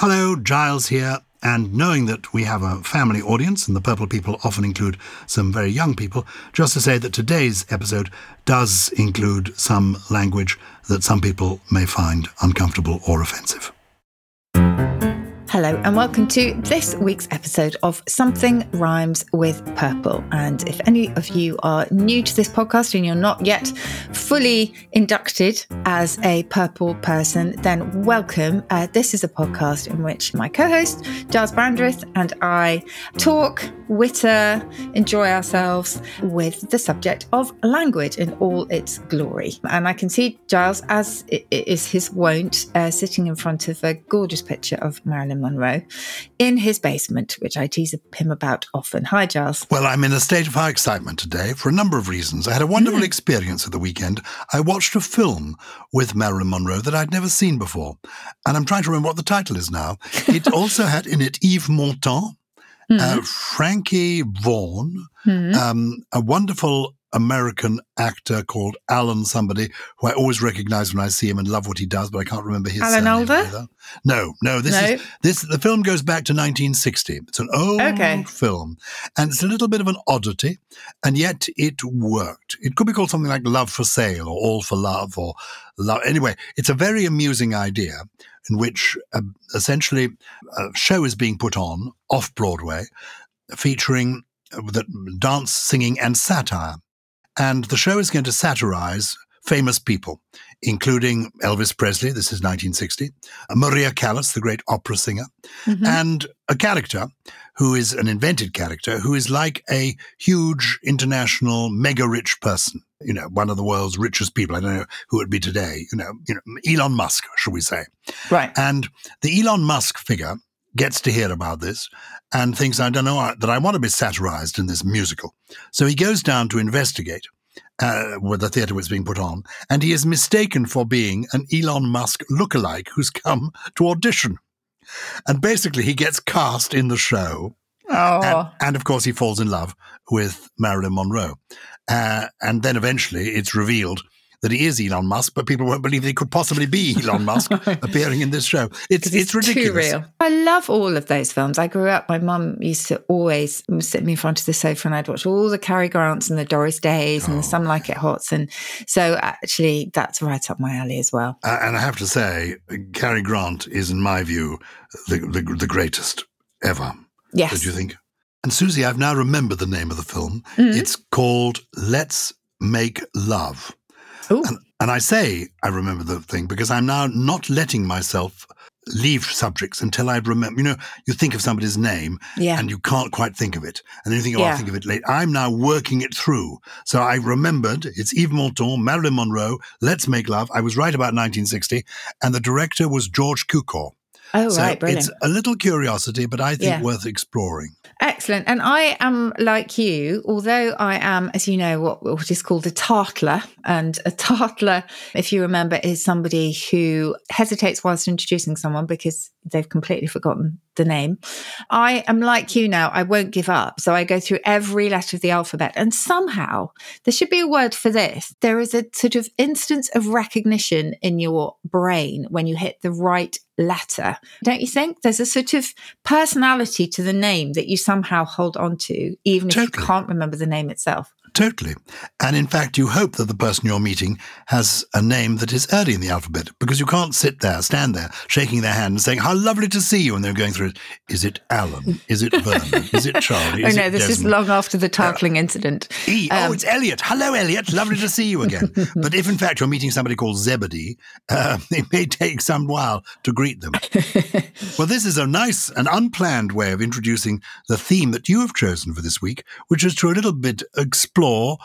Hello, Gyles here. And knowing that we have a family audience, and the Purple People often include some very young people, just to say that today's episode does include some language that some people may find uncomfortable or offensive. Hello, and welcome to this week's episode of Something Rhymes with Purple. And if any of you are new to this podcast and you're not yet fully inducted as a purple person, then welcome. Uh, this is a podcast in which my co host, Gyles Brandreth, and I talk, witter, enjoy ourselves with the subject of language in all its glory. And I can see Gyles, as it is his wont, uh, sitting in front of a gorgeous picture of Marilyn Monroe in his basement, which I tease him about often. Hi, Gyles. Well, I'm in a state of high excitement today for a number of reasons. I had a wonderful mm. experience at the weekend. I watched a film with Marilyn Monroe that I'd never seen before, and I'm trying to remember what the title is now. It also had in it Yves Montand. Mm. Uh, Frankie Vaughan, mm. um, a wonderful American actor called Alan somebody who I always recognize when I see him and love what he does, but I can't remember his name. Alan Alda? No, no. This no. is this. The film goes back to 1960. It's an old okay. film, and it's a little bit of an oddity, and yet it worked. It could be called something like Love for Sale or All for Love or Love. Anyway, it's a very amusing idea in which uh, essentially a show is being put on off Broadway, featuring uh, the dance, singing, and satire. And the show is going to satirize famous people, including Elvis Presley, this is 1960, Maria Callas, the great opera singer, mm-hmm. and a character who is an invented character who is like a huge international mega rich person, you know, one of the world's richest people. I don't know who it would be today, you know, you know, Elon Musk, shall we say. Right. And the Elon Musk figure gets to hear about this and thinks, I don't know, that I want to be satirized in this musical. So he goes down to investigate uh, where the theatre was being put on, and he is mistaken for being an Elon Musk lookalike who's come to audition. And basically, he gets cast in the show. Oh. And, and, of course, he falls in love with Marilyn Monroe. Uh, and then eventually it's revealed that he is Elon Musk, but people won't believe he could possibly be Elon Musk appearing in this show. It's it's, ridiculous. Too real. I love all of those films. I grew up. My mum used to always sit me in front of the sofa, and I'd watch all the Cary Grants and the Doris Days oh. and the Some Like It Hots, and so actually that's right up my alley as well. Uh, and I have to say, Cary Grant is, in my view, the the, the greatest ever. Yes. Did you think? And Susie, I've now remembered the name of the film. Mm-hmm. It's called Let's Make Love. And, and I say I remember the thing because I'm now not letting myself leave subjects until I remember. You know, you think of somebody's name yeah. and you can't quite think of it. And then you think, oh, yeah. I'll think of it later. I'm now working it through. So I remembered it's Yves Montand, Marilyn Monroe, Let's Make Love. I was right about 1960. And the director was George Cukor. Oh, so right. Brilliant. It's a little curiosity, but I think yeah. worth exploring. Excellent. And I am like you, although I am, as you know, what, what is called a tartler. And a tartler, if you remember, is somebody who hesitates whilst introducing someone because they've completely forgotten the name. I am like you now. I won't give up. So I go through every letter of the alphabet. And somehow there should be a word for this. There is a sort of instance of recognition in your brain when you hit the right letter. Don't you think? There's a sort of personality to the name that you somehow hold on to, even totally. if you can't remember the name itself. Totally. And in fact, you hope that the person you're meeting has a name that is early in the alphabet because you can't sit there, stand there, shaking their hand and saying, How lovely to see you. And they're going through it. Is it Alan? Is it Vernon? Is it Charlie? Is oh, no, this Desmond? is long after the Tartling uh, incident. E. Oh, um, oh, it's Elliot. Hello, Elliot. Lovely to see you again. but if in fact you're meeting somebody called Zebedee, uh, it may take some while to greet them. well, this is a nice and unplanned way of introducing the theme that you have chosen for this week, which is to a little bit explore explore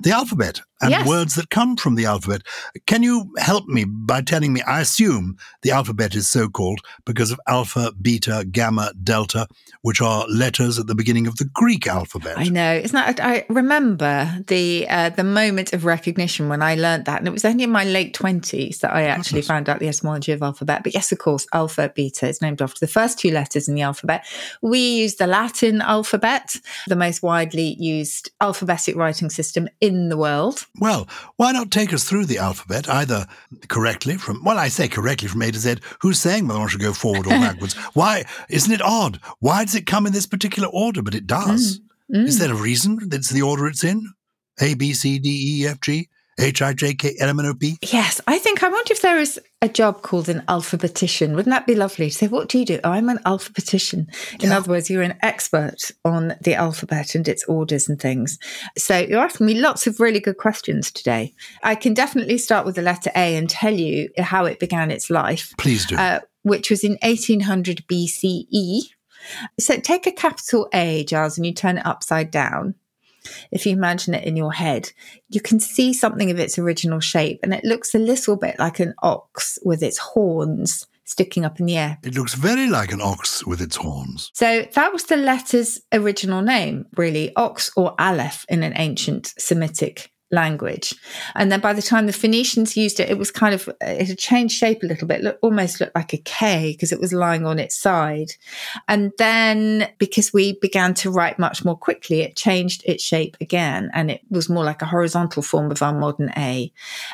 the alphabet and yes. words that come from the alphabet. Can you help me by telling me? I assume the alphabet is so called because of alpha, beta, gamma, delta, which are letters at the beginning of the Greek alphabet. I know. It's not. that? I remember the uh, the moment of recognition when I learned that, and it was only in my late twenties that I actually Goodness. found out the etymology of alphabet. But yes, of course, alpha, beta is named after the first two letters in the alphabet. We use the Latin alphabet, the most widely used alphabetic writing system in the world. Well, why not take us through the alphabet, either correctly from, well, I say correctly from A to Z. Who's saying whether one should go forward or backwards? why? Isn't it odd? Why does it come in this particular order? But it does. Mm, mm. Is there a reason that's the order it's in? A, B, C, D, E, F, G? H I J K L M N O P? Yes, I think I wonder if there is a job called an alphabetician. Wouldn't that be lovely to say, What do you do? Oh, I'm an alphabetician. In yeah. other words, you're an expert on the alphabet and its orders and things. So you're asking me lots of really good questions today. I can definitely start with the letter A and tell you how it began its life. Please do. Uh, which was in 1800 BCE. So take a capital A, Gyles, and you turn it upside down if you imagine it in your head, you can see something of its original shape, and it looks a little bit like an ox with its horns sticking up in the air. It looks very like an ox with its horns. So that was the letter's original name, really, ox or aleph in an ancient Semitic language. And then by the time the Phoenicians used it, it was kind of, it had changed shape a little bit, almost looked like a K because it was lying on its side. And then because we began to write much more quickly, it changed its shape again and it was more like a horizontal form of our modern A.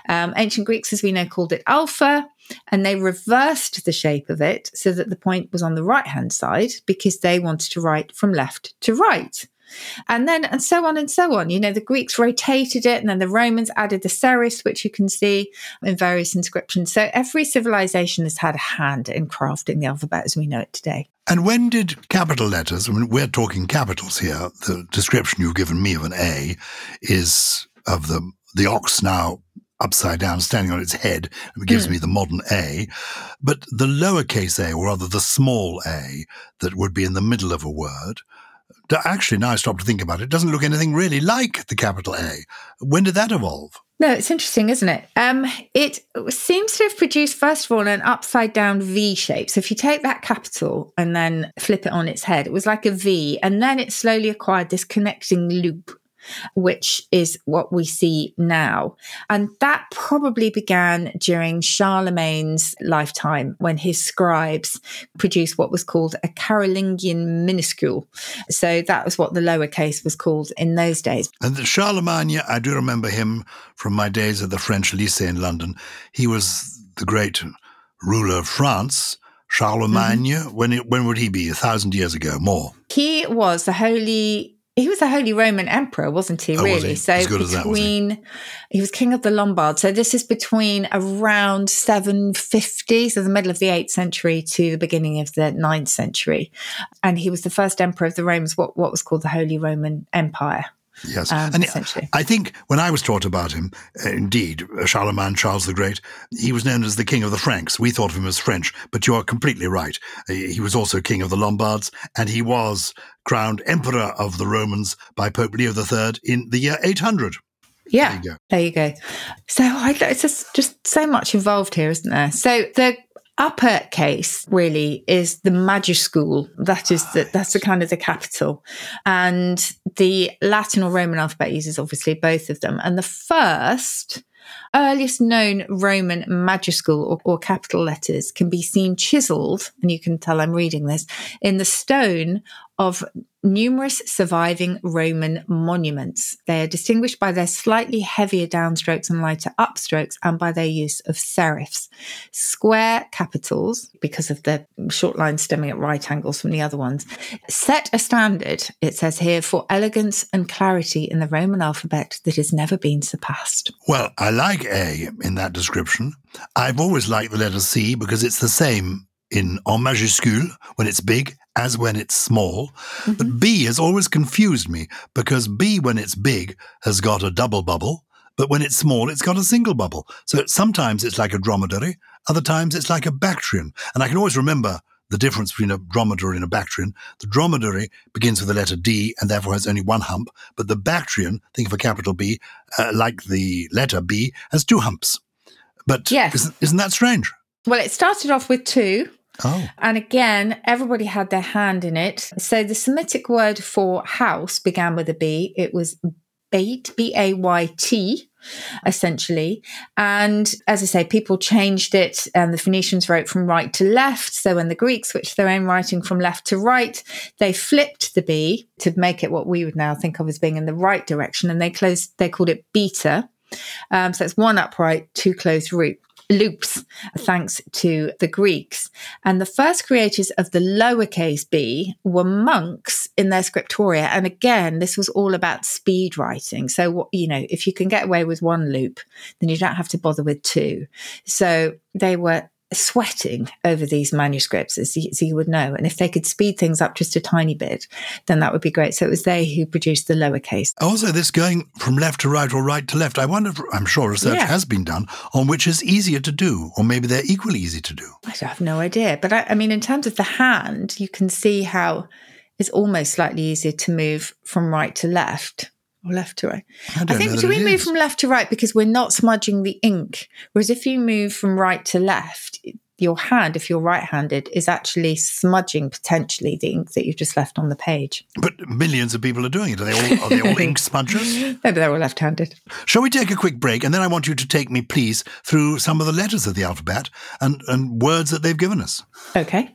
Um, ancient Greeks, as we know, called it alpha and they reversed the shape of it so that the point was on the right hand side because they wanted to write from left to right. And then, and so on and so on. You know, the Greeks rotated it, and then the Romans added the serifs, which you can see in various inscriptions. So every civilization has had a hand in crafting the alphabet as we know it today. And when did capital letters, I mean, we're talking capitals here, the description you've given me of an A is of the, the ox now upside down, standing on its head, and gives mm. me the modern A. But the lowercase a, or rather the small a, that would be in the middle of a word, actually, now I stop to think about it, it doesn't look anything really like the capital A. When did that evolve? No, it's interesting, isn't it? Um, it seems to have produced, first of all, an upside down V shape. So if you take that capital and then flip it on its head, it was like a V. And then it slowly acquired this connecting loop which is what we see now. And that probably began during Charlemagne's lifetime when his scribes produced what was called a Carolingian minuscule. So that was what the lowercase was called in those days. And the Charlemagne, I do remember him from my days at the French Lycée in London. He was the great ruler of France. Charlemagne, mm-hmm. when it, when would he be? A thousand years ago, more. He was the holy he was a Holy Roman Emperor, wasn't he? Oh, really? Was he? So between that, was he? he? was King of the Lombards. So this is between around 750, so the middle of the eighth century to the beginning of the ninth century, and he was the first emperor of the Romans, what what was called the Holy Roman Empire. Yes, um, and I think when I was taught about him, uh, indeed, Charlemagne, Charles the Great, he was known as the King of the Franks. We thought of him as French, but you are completely right. He was also King of the Lombards, and he was crowned Emperor of the Romans by Pope Leo III in the year 800. Yeah, there you go. There you go. So I, it's just, just so much involved here, isn't there? So the uppercase really is the majuscule. That is the, that's the kind of the capital. And the Latin or Roman alphabet uses obviously both of them. And the first earliest known Roman majuscule or, or, capital letters can be seen chiseled, and you can tell I'm reading this, in the stone of numerous surviving Roman monuments. They are distinguished by their slightly heavier downstrokes and lighter upstrokes and by their use of serifs. Square capitals, because of the short lines stemming at right angles from the other ones, set a standard, it says here, for elegance and clarity in the Roman alphabet that has never been surpassed. Well, I like A in that description. I've always liked the letter C because it's the same in en majuscule when it's big as when it's small. Mm-hmm. But B has always confused me because B, when it's big, has got a double bubble, but when it's small, it's got a single bubble. So sometimes it's like a dromedary, other times it's like a Bactrian. And I can always remember the difference between a dromedary and a Bactrian. The dromedary begins with the letter D and therefore has only one hump, but the Bactrian, think of a capital B, uh, like the letter B, has two humps. But yes. isn't, isn't that strange? Well, it started off with two. Oh. And again, everybody had their hand in it. So the Semitic word for house began with a B. It was Bait, B A Y T, essentially. And as I say, people changed it, and the Phoenicians wrote from right to left. So when the Greeks switched their own writing from left to right, they flipped the B to make it what we would now think of as being in the right direction, and they closed. They called it beta. Um, so it's one upright, two closed root loops, thanks to the Greeks. And the first creators of the lowercase b were monks in their scriptoria. And again, this was all about speed writing. So, you know, if you can get away with one loop, then you don't have to bother with two. So they were sweating over these manuscripts, as you, as you, would know. And if they could speed things up just a tiny bit, then that would be great. So it was they who produced the lowercase. Also, this going from left to right or right to left, I wonder, if, I'm sure research yeah. has been done on which is easier to do, or maybe they're equally easy to do. I have no idea. But I, I mean, in terms of the hand, you can see how it's almost slightly easier to move from right to left or left to right? I, I think do we move is. from left to right because we're not smudging the ink? Whereas if you move from right to left, your hand, if you're right handed, is actually smudging potentially the ink that you've just left on the page. But millions of people are doing it. Are they all, are they all ink smudgers? Maybe they're all left handed. Shall we take a quick break? And then I want you to take me, please, through some of the letters of the alphabet and, and words that they've given us. Okay.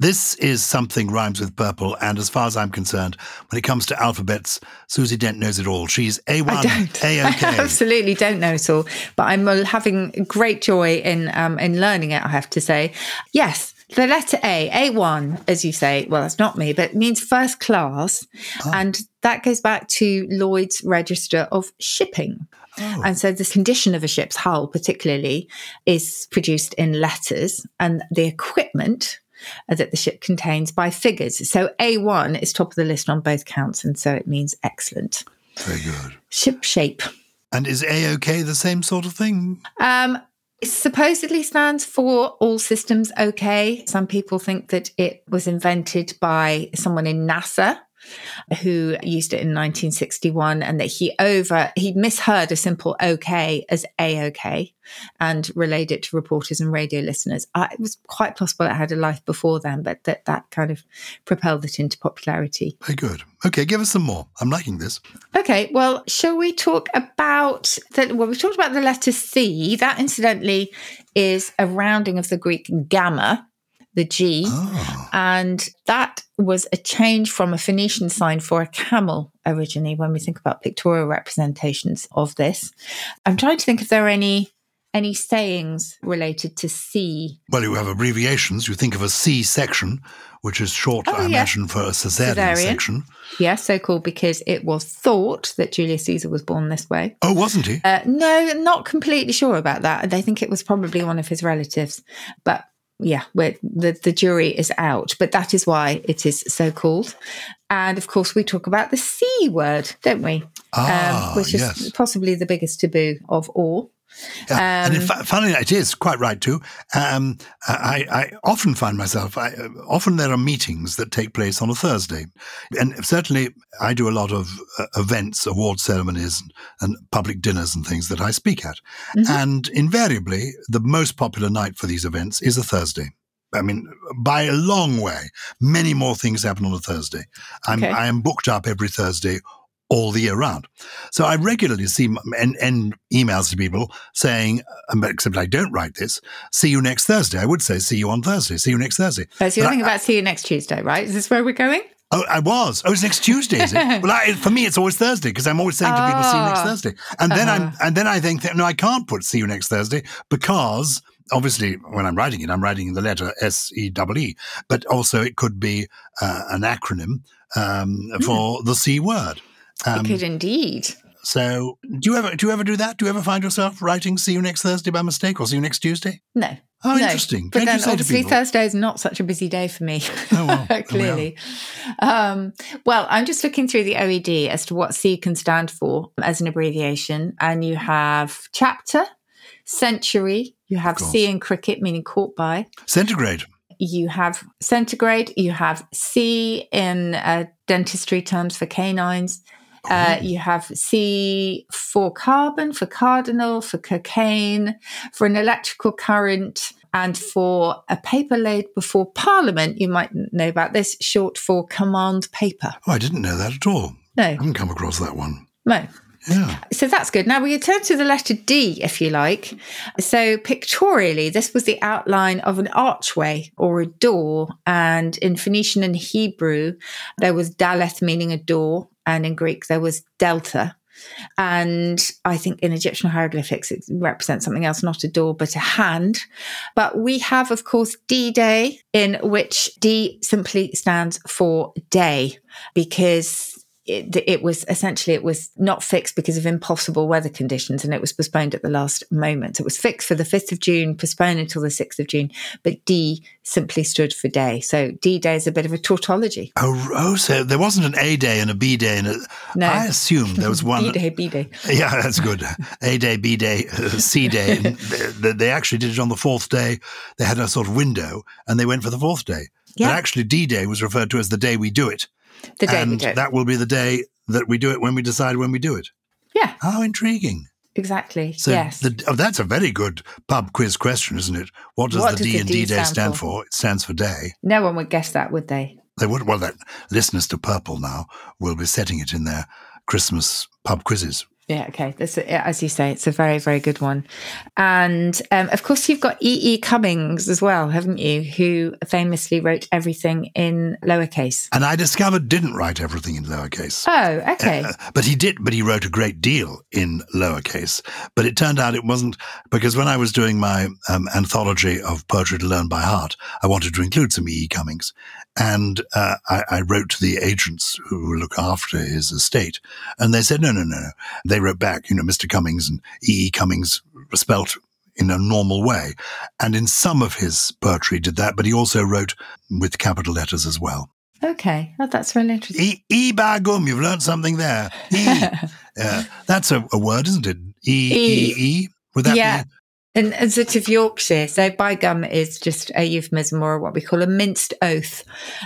This is something rhymes with purple, and as far as I'm concerned, when it comes to alphabets, Susie Dent knows it all. She's A1, A-OK. I absolutely don't know it all, but I'm having great joy in um, in learning it. I have to say, yes. The letter A, A1, as you say, well, that's not me, but it means first class. Oh. And that goes back to Lloyd's Register of Shipping. Oh. And so, the condition of a ship's hull, particularly, is produced in letters, and the equipment, uh, that the ship contains by figures. So A1 is top of the list on both counts, and so it means excellent. Very good. Ship shape. And is A-OK the same sort of thing? Um, it supposedly stands for all systems okay. Some people think that it was invented by someone in NASA who used it in 1961 and that he over he misheard a simple okay as a okay and relayed it to reporters and radio listeners. Uh, it was quite possible it had a life before then but that that kind of propelled it into popularity. Very good. Okay give us some more. I'm liking this. Okay well shall we talk about the well we talked about the letter c. That incidentally is a rounding of the greek gamma the G. Oh. And that was a change from a Phoenician sign for a camel originally when we think about pictorial representations of this. I'm trying to think if there are any any sayings related to C. Well, you have abbreviations. You think of a C section, which is short, oh, I imagine, for a Caesarean, Caesarean, section. Yes, so called because it was thought that Julius Caesar was born this way. Oh, wasn't he? Uh, no, not completely sure about that. They think it was probably one of his relatives, but yeah, where the, the jury is out, but that is why it is so called. And of course, we talk about the C word, don't we? Ah, um, which is yes. possibly the biggest taboo of all. Yeah. Um, and in fa- funnily, it is quite right too. Um, I, I, often find myself, I, often there are meetings that take place on a Thursday. And certainly I do a lot of uh, events, award ceremonies, and, and, public dinners and things that I speak at. Mm-hmm. And invariably, the most popular night for these events is a Thursday. I mean, by a long way, many more things happen on a Thursday. I'm, okay. I am booked up every Thursday all the year round. So I regularly see and, and emails to people saying, um, except I don't write this, see you next Thursday. I would say, see you on Thursday, see you next Thursday. Oh, so you're thinking about see you next Tuesday, right? Is this where we're going? Oh, I was. Oh, it's next Tuesday, is it? well, I, for me, it's always Thursday because I'm always saying to people, "See you next ah. Thursday," and then uh-huh. I'm, and then I think, no, I can't put "See you next Thursday" because obviously when I'm writing it, I'm writing the letter S E W E, but also it could be uh, an acronym um, mm. for the C word. Um, it could indeed. So, do you ever do you ever do that? Do you ever find yourself writing "See you next Thursday" by mistake, or "See you next Tuesday"? No. Oh, no. interesting. But then, obviously, Thursday is not such a busy day for me. Oh, well. Clearly. Um, well, I'm just looking through the OED as to what C can stand for as an abbreviation, and you have chapter, century, you have C in cricket, meaning caught by centigrade you have centigrade, you have C in uh, dentistry terms for canines, uh, you have C for carbon, for cardinal, for cocaine, for an electrical current, and for a paper laid before Parliament. You might know about this, short for command paper. Oh, I didn't know that at all. No. I haven't come across that one. No. Yeah. So that's good. Now we turn to the letter D, if you like. So pictorially, this was the outline of an archway or a door. And in Phoenician and Hebrew, there was daleth, meaning a door. And in Greek, there was delta. And I think in Egyptian hieroglyphics, it represents something else, not a door, but a hand. But we have, of course, D Day, in which D simply stands for day, because it, it, was essentially it was not fixed because of impossible weather conditions and it was postponed at the last moment. It was fixed for the 5th of June, postponed until the 6th of June, but D simply stood for day. So D Day is a bit of a tautology. Oh, oh so there wasn't an A Day and a B Day. And a, no. I assumed there was one. B Day, B Day. Yeah, that's good. A Day, B Day, uh, C Day. they, they, actually did it on the fourth day. They had a sort of window and they went for the fourth day. Yeah. But actually, D Day was referred to as the day we do it. The day and that will be the day that we do it when we decide when we do it. Yeah. How intriguing. Exactly. So yes. The, oh, that's a very good pub quiz question, isn't it? What does what the does D and D, day stand, for? for? It stands for day. No one would guess that, would they? They would. Well, that listeners to Purple now will be setting it in their Christmas pub quizzes. Yeah, okay. This, as you say, it's a very, very good one. And um, of course, you've got E. E. Cummings as well, haven't you? Who famously wrote everything in lowercase. And I discovered didn't write everything in lowercase. Oh, okay. Uh, but he did, but he wrote a great deal in lowercase. But it turned out it wasn't because when I was doing my um, anthology of poetry to learn by heart, I wanted to include some E. E. Cummings. And uh, I, I, wrote to the agents who look after his estate, and they said, no, no, no, no. They wrote back, you know, Mr. Cummings and E. E. Cummings spelt in a normal way. And in some of his poetry did that, but he also wrote with capital letters as well. Okay, oh, that's really interesting. E, e bagum, you've learned something there. E, uh, that's a, a, word, isn't it? E, e, e. e? Would that yeah. be? And, and sort of Yorkshire, so by gum is just a euphemism or what we call a minced oath.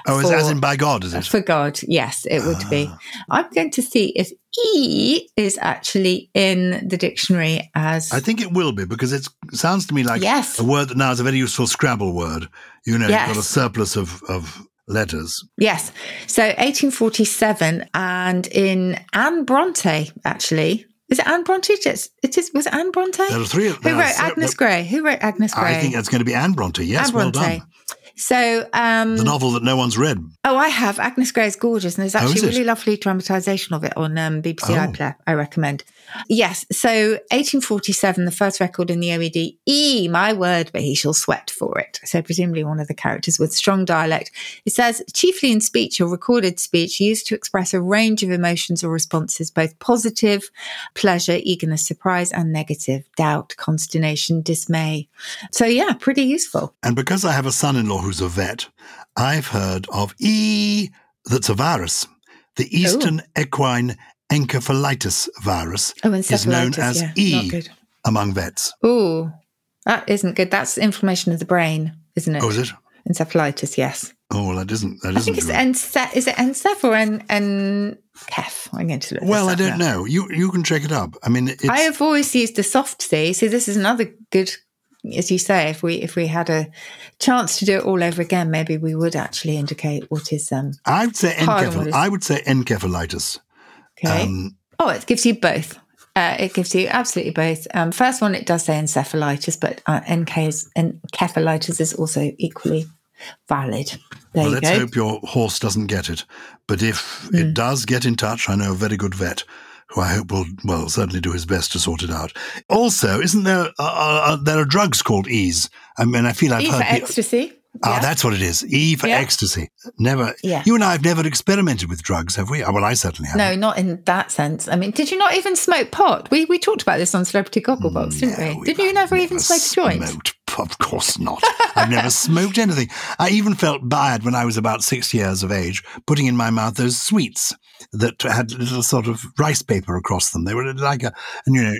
Oh, for, as in by God, is it? For God, yes, it would be. Ah. I'm going to see if E is actually in the dictionary as. I think it will be because it sounds to me like yes. a word that now is a very useful Scrabble word. You know, yes. you've got a surplus of, of letters. Yes. So 1847, and in Anne Bronte, actually, is it Anne Bronte? It is. Was it Anne Bronte? There are three. Who wrote Agnes Grey? Who wrote Agnes Grey? I think it's going to be Anne Bronte. Yes, Anne Bronte. well done. So um, the novel that no one's read. Oh, I have. Agnes Grey is gorgeous, and there's oh, actually oh, a really lovely dramatisation of it on um, BBC oh. iPlayer. I recommend. Yes. So 1847, the first record in the OED. E, my word, but he shall sweat for it. So presumably one of the characters with strong dialect. It says chiefly in speech or recorded speech used to express a range of emotions or responses, both positive, pleasure, eagerness, surprise, and negative, doubt, consternation, dismay. So yeah, pretty useful. And because I have a son-in-law who's a vet, I've heard of E that's a virus, the Eastern Ooh. equine encephalitis virus oh, is known as yeah, E. among vets. Ooh, that isn't good. That's inflammation of the brain, isn't it? Oh, is it? Encephalitis, yes. Oh, well, that isn't. That I isn't think it's good. enceph. Is it enceph or en en kef? I'm going to look. well, I don't now. know. You you can check it up. I mean, it's, I have always used the soft C. So this is another good, as you say, if we if we had a chance to do it all over again, maybe we would actually indicate what is um I would say Pardon, encephal. what is- I would say encephalitis. Okay. Um, oh, it gives you both. Uh, it gives you absolutely both. Um, first one, it does say encephalitis, but uh, NK is, encephalitis is also equally valid. There well, let's go. hope your horse doesn't get it. But if Hmm. it does, get in touch. I know a very good vet who I hope will, well, certainly do his best to sort it out. Also, isn't there, uh, uh, there are drugs called Ease? I mean, I feel I've E heard. for ecstasy. Ah, Yeah. that's what it is. E for Yeah. ecstasy. Never. Yeah. You and I have never experimented with drugs, have we? Oh, Well, I certainly have. No, not in that sense. I mean, did you not even smoke pot? We we talked about this on Celebrity Gogglebox, didn't No, we? Did you never even smoke a joint? Of course not. I've never smoked anything. I even felt bad when I was about six years of age, putting in my mouth those sweets that had little sort of rice paper across them. They were like a, and you know,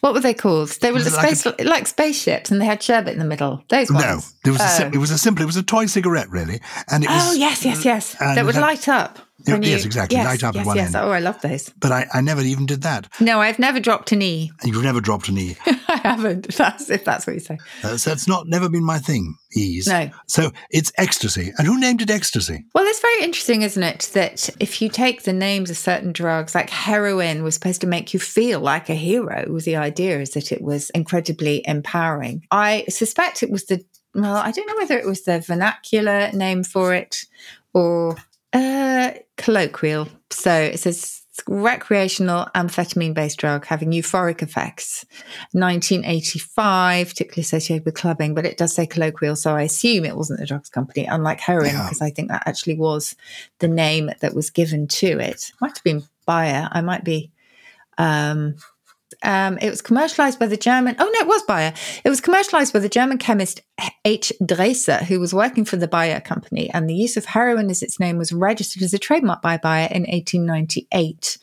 What were they called? They were Was the it like space like spaceships, and they had sherbet in the middle. Those ones. no, there was a Oh. sim- it was a simple, it was a toy cigarette really, and it oh, was. Oh yes, yes, yes. that would had- light up. When yes, you- exactly, Yes, up at one yes. end. Oh, I love those. But I, I never even did that. No, I've never dropped an E. You've never dropped an E. I haven't. That's if that's what you say. Uh, so it's not never been my thing. E's. No. So it's ecstasy, and who named it ecstasy? Well, it's very interesting, isn't it, that if you take the names of certain drugs, like heroin was supposed to make you feel like a hero, was the idea is that it was incredibly empowering. I suspect it was the, well, I don't know whether it was the vernacular name for it or uh, colloquial. So it says recreational amphetamine based drug having euphoric effects. 1985, particularly associated with clubbing, but it does say colloquial. So I assume it wasn't the drugs company, unlike heroin, Yeah. because I think that actually was the name that was given to it. Might have been Bayer. I might be. Um, um, it was commercialized by the German. Oh no, it was Bayer. It was commercialized by the German chemist H. Dreser, who was working for the Bayer company, and the use of heroin as its name was registered as a trademark by Bayer in 1898.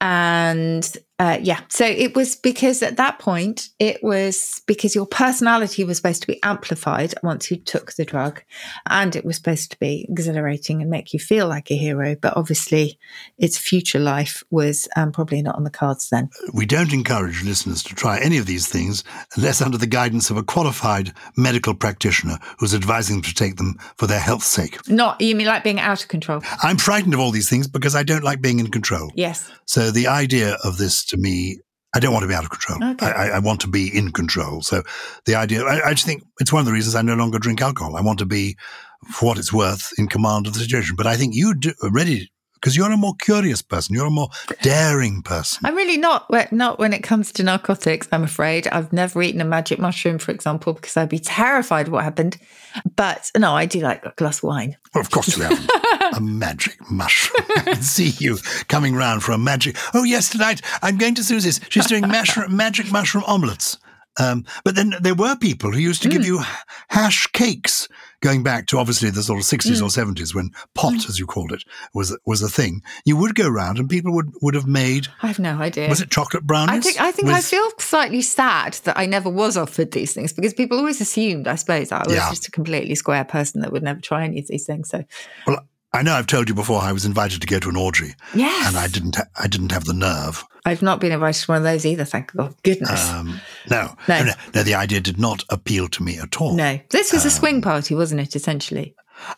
And uh, yeah, so it was because at that point, it was because your personality was supposed to be amplified once you took the drug, and it was supposed to be exhilarating and make you feel like a hero. But obviously, its future life was um, probably not on the cards then. We don't encourage listeners to try any of these things unless under the guidance of a qualified medical practitioner who's advising them to take them for their health's sake. Not you mean like being out of control? I'm frightened of all these things because I don't like being in control. Yes. So the idea of this to me, I don't want to be out of control. Okay. I, I, want to be in control. So the idea, I, I just think it's one of the reasons I no longer drink alcohol. I want to be, for what it's worth, in command of the situation. But I think you do, uh, are ready because you're a more curious person. You're a more daring person. I'm really not not when it comes to narcotics. I'm afraid I've never eaten a magic mushroom, for example, because I'd be terrified of what happened. But no, I do like a glass of wine. Well, of course you haven't. a magic mushroom. I can see you coming round for a magic. Oh, yes, tonight I'm going to Susie's. She's doing mushroom, magic mushroom omelets. Um, but then there were people who used to give hmm. you hash cakes, going back to obviously the sort of 60s hmm. or 70s when pot, hmm. as you called it, was was a thing. You would go round and people would, would have made, I have no idea. was it chocolate brownies? I think I think I feel slightly sad that I never was offered these things because people always assumed, I suppose, I was Yeah. just a completely square person that would never try any of these things. So Well, I know I've told you before I was invited to go to an orgy. Yes. And I didn't, ha- I didn't have the nerve. I've not been invited to one of those either. Thank God, goodness. Um, no, No. no, no, the idea did not appeal to me at all. no, this was a um, swing party, wasn't it? Essentially,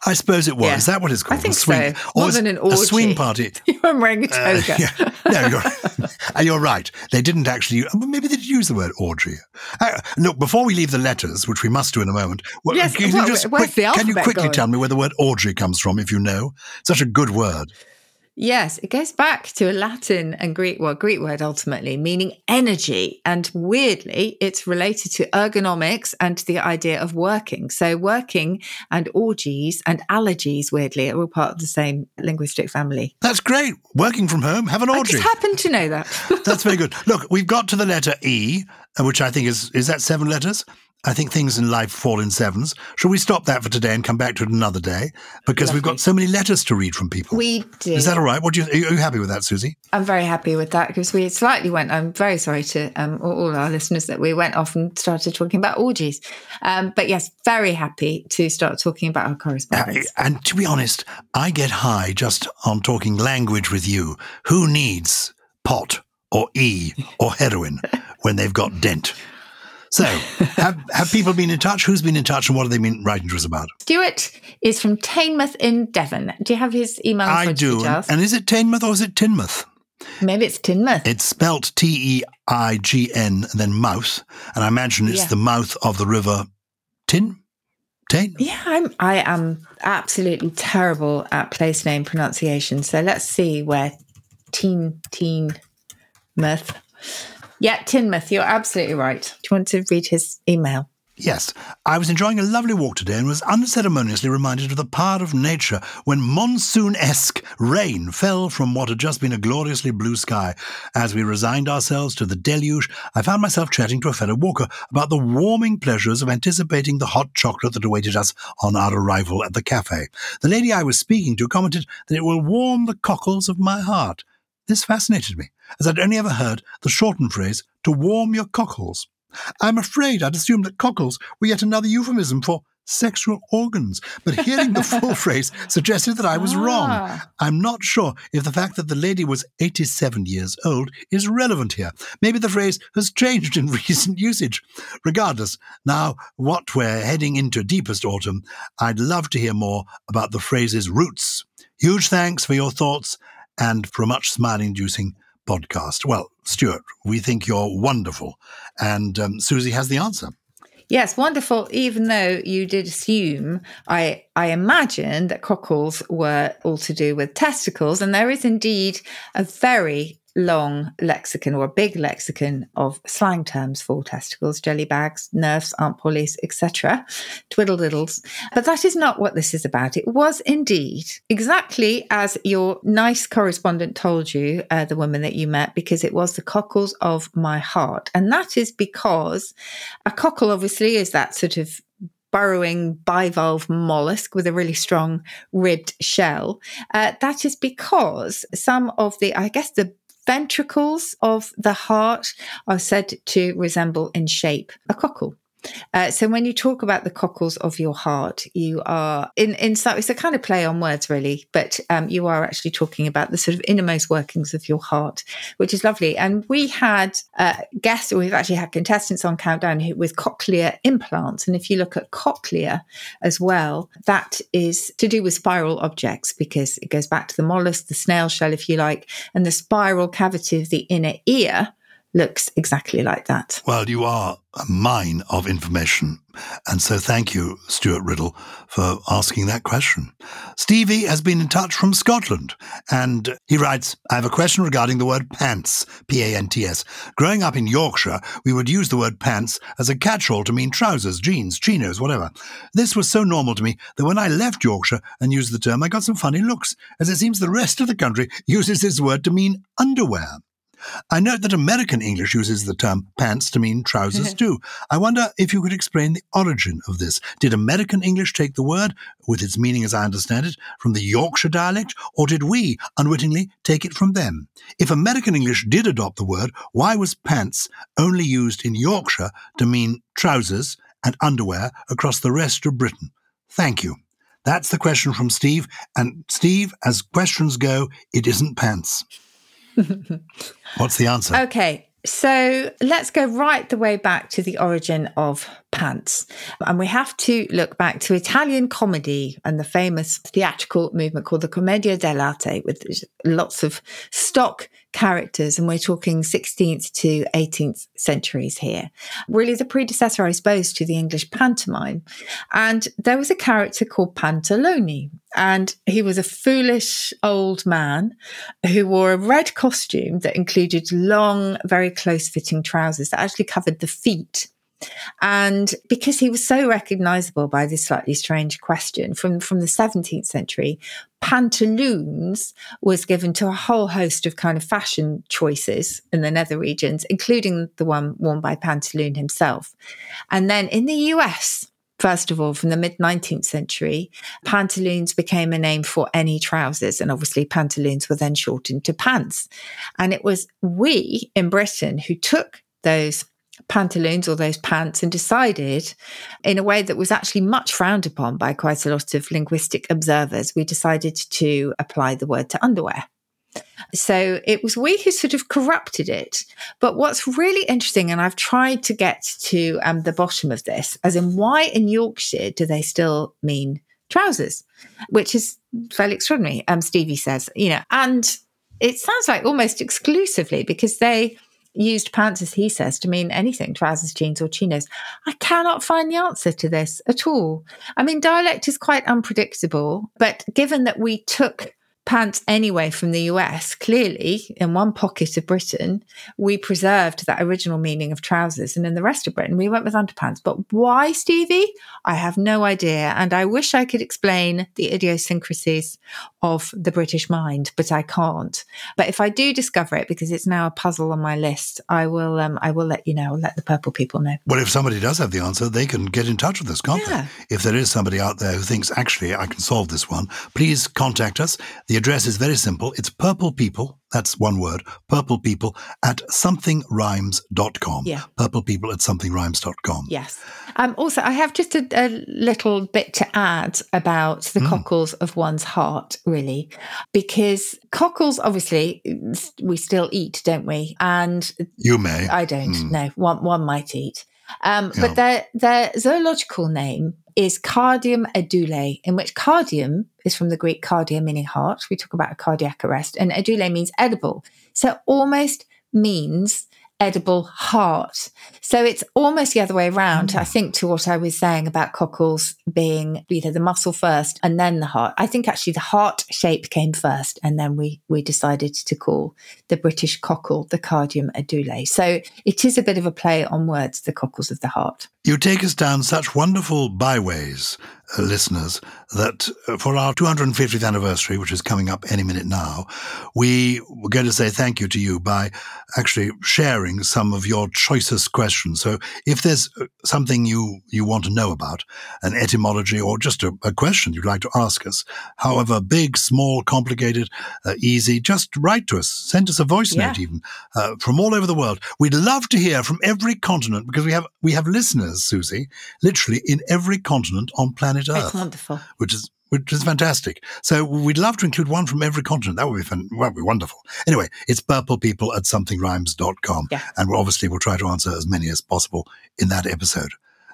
I suppose it was. Yeah. Is that what it's called? I think a swing, so. More than an orgy. A swing party. you were wearing a Uh, toga. yeah. No, you're, uh, you're right. They didn't actually. uh, Maybe they did use the word orgy. Uh, look, before we leave the letters, which we must do in a moment, well, Yes, can, you just quick- can you quickly going? tell me where the word orgy comes from, if you know? Such a good word. Yes, it goes back to a Latin and Greek, well, Greek word ultimately, meaning energy. And weirdly, it's related to ergonomics and to the idea of working. So, working and orgies and allergies, weirdly, are all part of the same linguistic family. That's great. Working from home, have an I orgy. just happen to know that. That's very good. Look, we've got to the letter E, uh, which I think is is that seven letters. I think things in life fall in sevens. Shall we stop that for today and come back to it another day? Because Lovely. we've got so many letters to read from people. We do. Is that all right? What do you, are you happy with that, Susie? I'm very happy with that because we slightly went, I'm very sorry to um, all our listeners that we went off and started talking about orgies. Um, but yes, very happy to start talking about our correspondence. Uh, and to be honest, I get high just on talking language with you. Who needs pot or E or heroin when they've got dent? So, have, have people been in touch? Who's been in touch and what have they been writing to us about? Stuart is from Teignmouth in Devon. Do you have his email? I do. And is it Teignmouth or is it Tinmouth? Maybe it's Tinmouth. It's spelt T E I G N and then mouth. And I imagine it's yeah. the mouth of the river Tin? Tain? Yeah, I'm, I am absolutely terrible at place name pronunciation. So let's see where Teen, Teen, Mouth yeah, Tinmouth, you're absolutely right. Do you want to read his email? Yes, I was enjoying a lovely walk today and was unceremoniously reminded of the power of nature when monsoon esque rain fell from what had just been a gloriously blue sky. As we resigned ourselves to the deluge, I found myself chatting to a fellow walker about the warming pleasures of anticipating the hot chocolate that awaited us on our arrival at the cafe. The lady I was speaking to commented that it will warm the cockles of my heart. This fascinated me, as I'd only ever heard the shortened phrase, to warm your cockles. I'm afraid I'd assumed that cockles were yet another euphemism for sexual organs, but hearing the full phrase suggested that I was ah. wrong. I'm not sure if the fact that the lady was 87 years old is relevant here. Maybe the phrase has changed in recent usage. Regardless, now what we're heading into deepest autumn, I'd love to hear more about the phrase's roots. Huge thanks for your thoughts and for a much smile inducing podcast. Well, Stuart, we think you're wonderful. And um, Susie has the answer. Yes, wonderful. Even though you did assume, I I imagine that cockles were all to do with testicles, and there is indeed a very long lexicon or a big lexicon of slang terms for testicles, jelly bags, nerfs, aunt pollies, etc., twiddle-diddles. But that is not what this is about. It was indeed exactly as your nice correspondent told you, uh, the woman that you met, because it was the cockles of my heart. And that is because a cockle obviously is that sort of burrowing bivalve mollusk with a really strong ribbed shell. Uh, that is because some of the, I guess, the ventricles of the heart are said to resemble in shape a cockle. Uh, so when you talk about the cockles of your heart, you are in in so it's a kind of play on words, really, but um, you are actually talking about the sort of innermost workings of your heart, which is lovely. And we had uh, guests, or we've actually had contestants on Countdown with cochlear implants, and if you look at cochlea as well, that is to do with spiral objects because it goes back to the mollusk, the snail shell, if you like, and the spiral cavity of the inner ear looks exactly like that. Well, you are a mine of information. And so thank you, Stuart Riddle, for asking that question. Stevie has been in touch from Scotland and he writes, I have a question regarding the word pants, P A N T S. Growing up in Yorkshire, we would use the word pants as a catch all to mean trousers, jeans, chinos, whatever. This was so normal to me that when I left Yorkshire and used the term, I got some funny looks, as it seems the rest of the country uses this word to mean underwear. I note that American English uses the term pants to mean trousers too. I wonder if you could explain the origin of this. Did American English take the word, with its meaning as I understand it, from the Yorkshire dialect, or did we, unwittingly, take it from them? If American English did adopt the word, why was pants only used in Yorkshire to mean trousers and underwear across the rest of Britain? Thank you. That's the question from Steve. And Steve, as questions go, it isn't pants. What's the answer? Okay. So let's go right the way back to the origin of pants. And we have to look back to Italian comedy and the famous theatrical movement called the Commedia dell'arte with lots of stock characters. And we're talking 16th to 18th centuries here. Really the predecessor, I suppose, to the English pantomime. And there was a character called Pantalone. And he was a foolish old man who wore a red costume that included long, very close fitting trousers that actually covered the feet And because he was so recognizable by this slightly strange question from, from the 17th century, pantaloons was given to a whole host of kind of fashion choices in the nether regions, including the one worn by Pantaloon himself. And then in the US, First of all, from the mid 19th century, pantaloons became a name for any trousers. And obviously, pantaloons were then shortened to pants. And it was we in Britain who took those pantaloons or those pants and decided in a way that was actually much frowned upon by quite a lot of linguistic observers we decided to apply the word to underwear so it was we who sort of corrupted it. But what's really interesting, and I've tried to get to um, the bottom of this, as in why in Yorkshire do they still mean trousers, which is fairly extraordinary. Um, Stevie says, you know, and it sounds like almost exclusively because they used pants, as he says, to mean anything trousers, jeans, or chinos. I cannot find the answer to this at all. I mean, dialect is quite unpredictable, but given that we took pants anyway from the US, clearly in one pocket of Britain, we preserved that original meaning of trousers. And in the rest of Britain, we went with underpants. But why, Stevie? I have no idea. And I wish I could explain the idiosyncrasies of the British mind, but I can't. But if I do discover it, because it's now a puzzle on my list, I will um, I will let you know, let the purple people know. Well, if somebody does have the answer, they can get in touch with us, can't yeah. they? If there is somebody out there who thinks, actually, I can solve this one, please contact us. The the address is very simple. It's purple people, that's one word, purple people at somethingrhymes.com. Yeah. Purple people at somethingrhymes.com. Yes. Um, also, I have just a, a, little bit to add about the mm. cockles of one's heart, really, because cockles, obviously, we still eat, don't we? And you may. I don't. Mm. No, one, one might eat. Um, yeah. But their, their zoological name is Cardium edule, in which cardium is from the Greek cardia, meaning heart. We talk about a cardiac arrest, and edule means edible. So almost means edible heart. So it's almost the other way around. I think, to what I was saying about cockles being either the muscle first and then the heart. I think actually the heart shape came first, and then we we decided to call the British cockle the cardium edule. So it is a bit of a play on words, the cockles of the heart. You take us down such wonderful byways listeners that uh, for our 250th anniversary, which is coming up any minute now, we were going to say thank you to you by actually sharing some of your choicest questions. So if there's uh, something you, you want to know about, an etymology or just a, a question you'd like to ask us, however big, small, complicated, uh, easy, just write to us. Send us a voice yeah. note even uh, from all over the world. We'd love to hear from every continent because we have, we have listeners, Susie, literally in every continent on planet planet Earth. wonderful. Which is which is fantastic. So we'd love to include one from every continent. That would be fun. That would be wonderful. Anyway, it's purplepeople at somethingrhymes.com. Yeah. And we'll, obviously we'll try to answer as many as possible in that episode.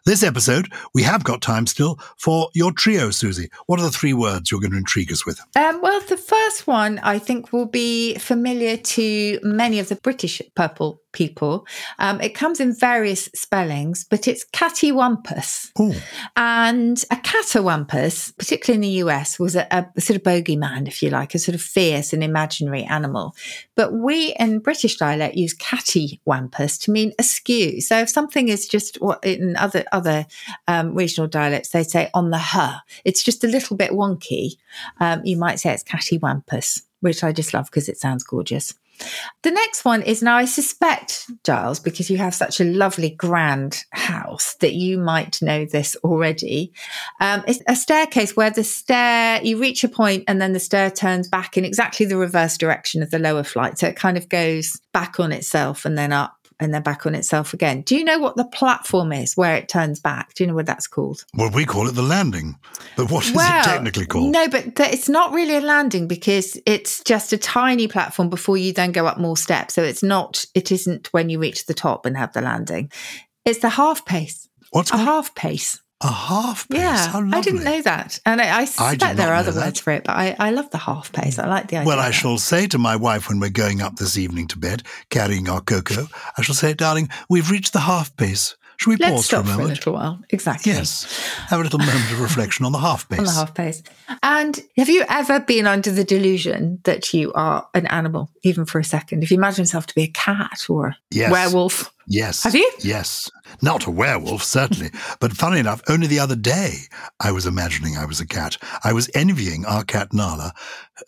This episode, we have got time still for your trio, Susie. What are the three words you're going to intrigue us with? Um, well, the first one I think will be familiar to many of the British purple people. Um, it comes in various spellings, but it's cattywampus. Ooh. And a catawampus, particularly in the US, was a, a, sort of bogeyman, if you like, a sort of fierce and imaginary animal. But we in British dialect use cattywampus to mean askew. So if something is just what in other other um, regional dialects they say on the her, it's just a little bit wonky. Um, you might say it's cattywampus, which I just love because it sounds gorgeous. The next one is now, I suspect, Gyles, because you have such a lovely grand house that you might know this already. Um, it's a staircase where the stair, you reach a point and then the stair turns back in exactly the reverse direction of the lower flight. So it kind of goes back on itself and then up and then back on itself again. Do you know what the platform is where it turns back? Do you know what that's called? Well, we call it the landing. But what is well, it technically called? No, but th- it's not really a landing because it's just a tiny platform before you then go up more steps. So it's not, it isn't when you reach the top and have the landing. It's the half pace. What's a half pace? A half pace. Yeah, I didn't know that, and I, I suspect there are other that. words for it, but I, I love the half pace. I like the idea. Well, I shall say to my wife when we're going up this evening to bed, carrying our cocoa, I shall say, darling, we've reached the half pace. Shall we Let's pause stop for a moment? For a little while. Exactly. Yes. Have a little moment of reflection on the half pace. on the half pace. And have you ever been under the delusion that you are an animal, even for a second? If you imagine yourself to be a cat or a yes. werewolf Yes. Have you? Yes. Not a werewolf, certainly. but funny enough, only the other day I was imagining I was a cat. I was envying our cat Nala,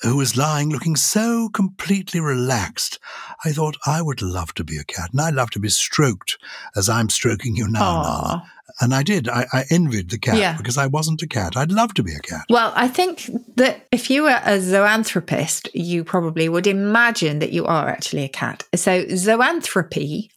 who was lying looking so completely relaxed. I thought I would love to be a cat, and I'd love to be stroked as I'm stroking you now, Aww. Nala. And I did. I, I envied the cat yeah. because I wasn't a cat. I'd love to be a cat. Well, I think that if you were a zoanthropist, you probably would imagine that you are actually a cat. So, zoanthropy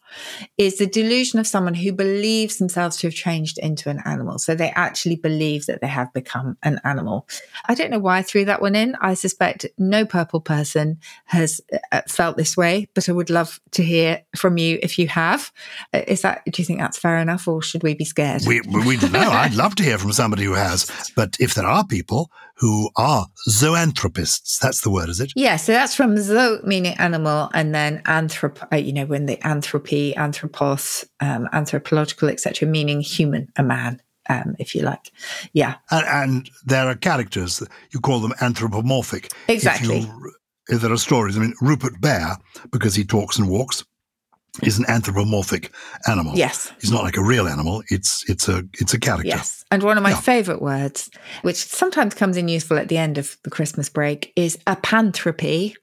is the delusion of someone who believes themselves to have changed into an animal. So they actually believe that they have become an animal. I don't know why I threw that one in. I suspect no purple person has uh, felt this way, but I would love to hear from you if you have. Uh, is that, do you think that's fair enough or should we be scared? We, we know. I'd love to hear from somebody who has. But if there are people who are zoanthropists, that's the word, is it? Yeah. So that's from zo meaning animal and then anthrop, uh, you know, when the anthropy anthropos, um, anthropological, etc., meaning human, a man. Um, if you like. Yeah. And, and, there are characters, you call them anthropomorphic. Exactly. If, you, if, there are stories, I mean, Rupert Bear, because he talks and walks, is an anthropomorphic animal. Yes. He's not like a real animal. It's it's a it's a character. Yes. And one of my yeah. favorite words, which sometimes comes in useful at the end of the Christmas break, is apanthropy.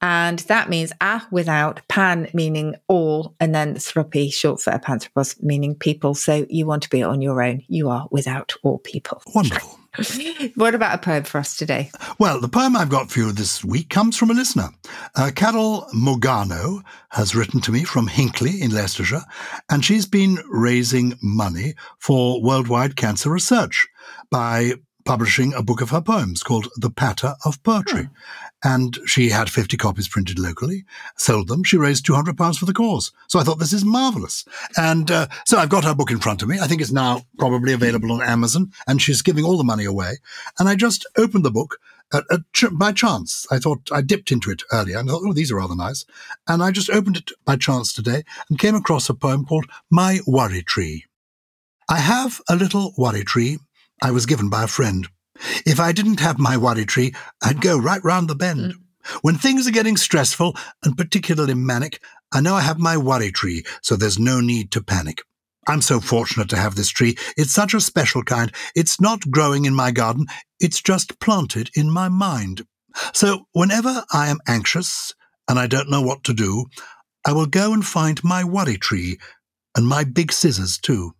And that means a without, pan meaning all, and then thropy, short for apanthropos, meaning people. So you want to be on your own. You are without all people. Wonderful. what about a poem for us today? Well, the poem I've got for you this week comes from a listener. Uh, Carol Mugano has written to me from Hinckley in Leicestershire, and she's been raising money for worldwide cancer research by publishing a book of her poems called The Patter of Poetry. Hmm. And she had 50 copies printed locally, sold them. She raised £200 for the cause. So I thought, this is marvelous. And uh, so I've got her book in front of me. I think it's now probably available on Amazon, and she's giving all the money away. And I just opened the book at, by chance. I thought I dipped into it earlier and thought, oh, these are rather nice. And I just opened it by chance today and came across a poem called My Worry Tree. I have a little worry tree I was given by a friend. If I didn't have my worry tree, I'd go right round the bend. Mm. When things are getting stressful and particularly manic, I know I have my worry tree, so there's no need to panic. I'm so fortunate to have this tree. It's such a special kind. It's not growing in my garden, it's just planted in my mind. So whenever I am anxious and I don't know what to do, I will go and find my worry tree and my big scissors too.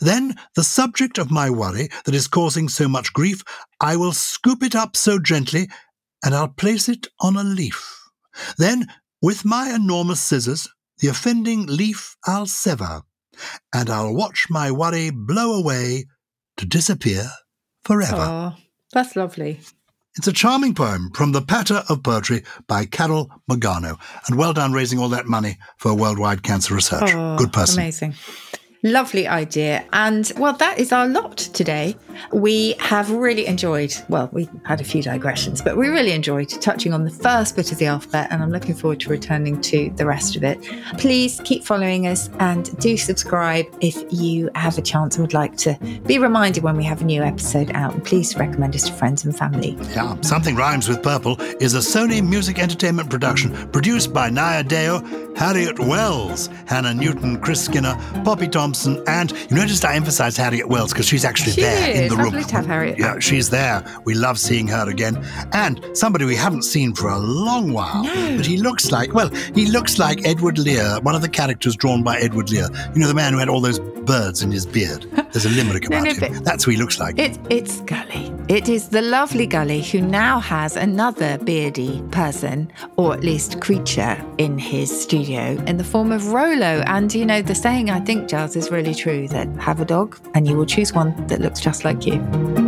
Then the subject of my worry that is causing so much grief, I will scoop it up so gently and I'll place it on a leaf. Then, with my enormous scissors, the offending leaf I'll sever, and I'll watch my worry blow away to disappear forever. Oh, that's lovely. It's a charming poem from The Patter of Poetry by Carol Mugano. And well done raising all that money for worldwide cancer research. Oh, Good person. Amazing. Lovely idea. And well, that is our lot today. We have really enjoyed, well, we had a few digressions, but we really enjoyed touching on the first bit of the alphabet, and I'm looking forward to returning to the rest of it. Please keep following us and do subscribe if you have a chance and would like to be reminded when we have a new episode out. And please recommend us to friends and family. Yeah, Something Rhymes with Purple is a Sony Music Entertainment production produced by Naya Deo, Harriet Wells, Hannah Newton, Chris Skinner, Poppy Thompson. Thompson, and you noticed I emphasized Harriet Wells because she's actually she there is. in the room. Lovely to have Harriet. Yeah, she's there. We love seeing her again, and somebody we haven't seen for a long while. No. But he looks like well, he looks like Edward Lear, one of the characters drawn by Edward Lear. You know, the man who had all those birds in his beard. There's a limerick about no, no, him. That's who he looks like. It, it's Gully. It is the lovely Gully who now has another beardy person, or at least creature, in his studio in the form of Rolo. And you know, the saying I think, Gyles, is really true that have a dog and you will choose one that looks just like you.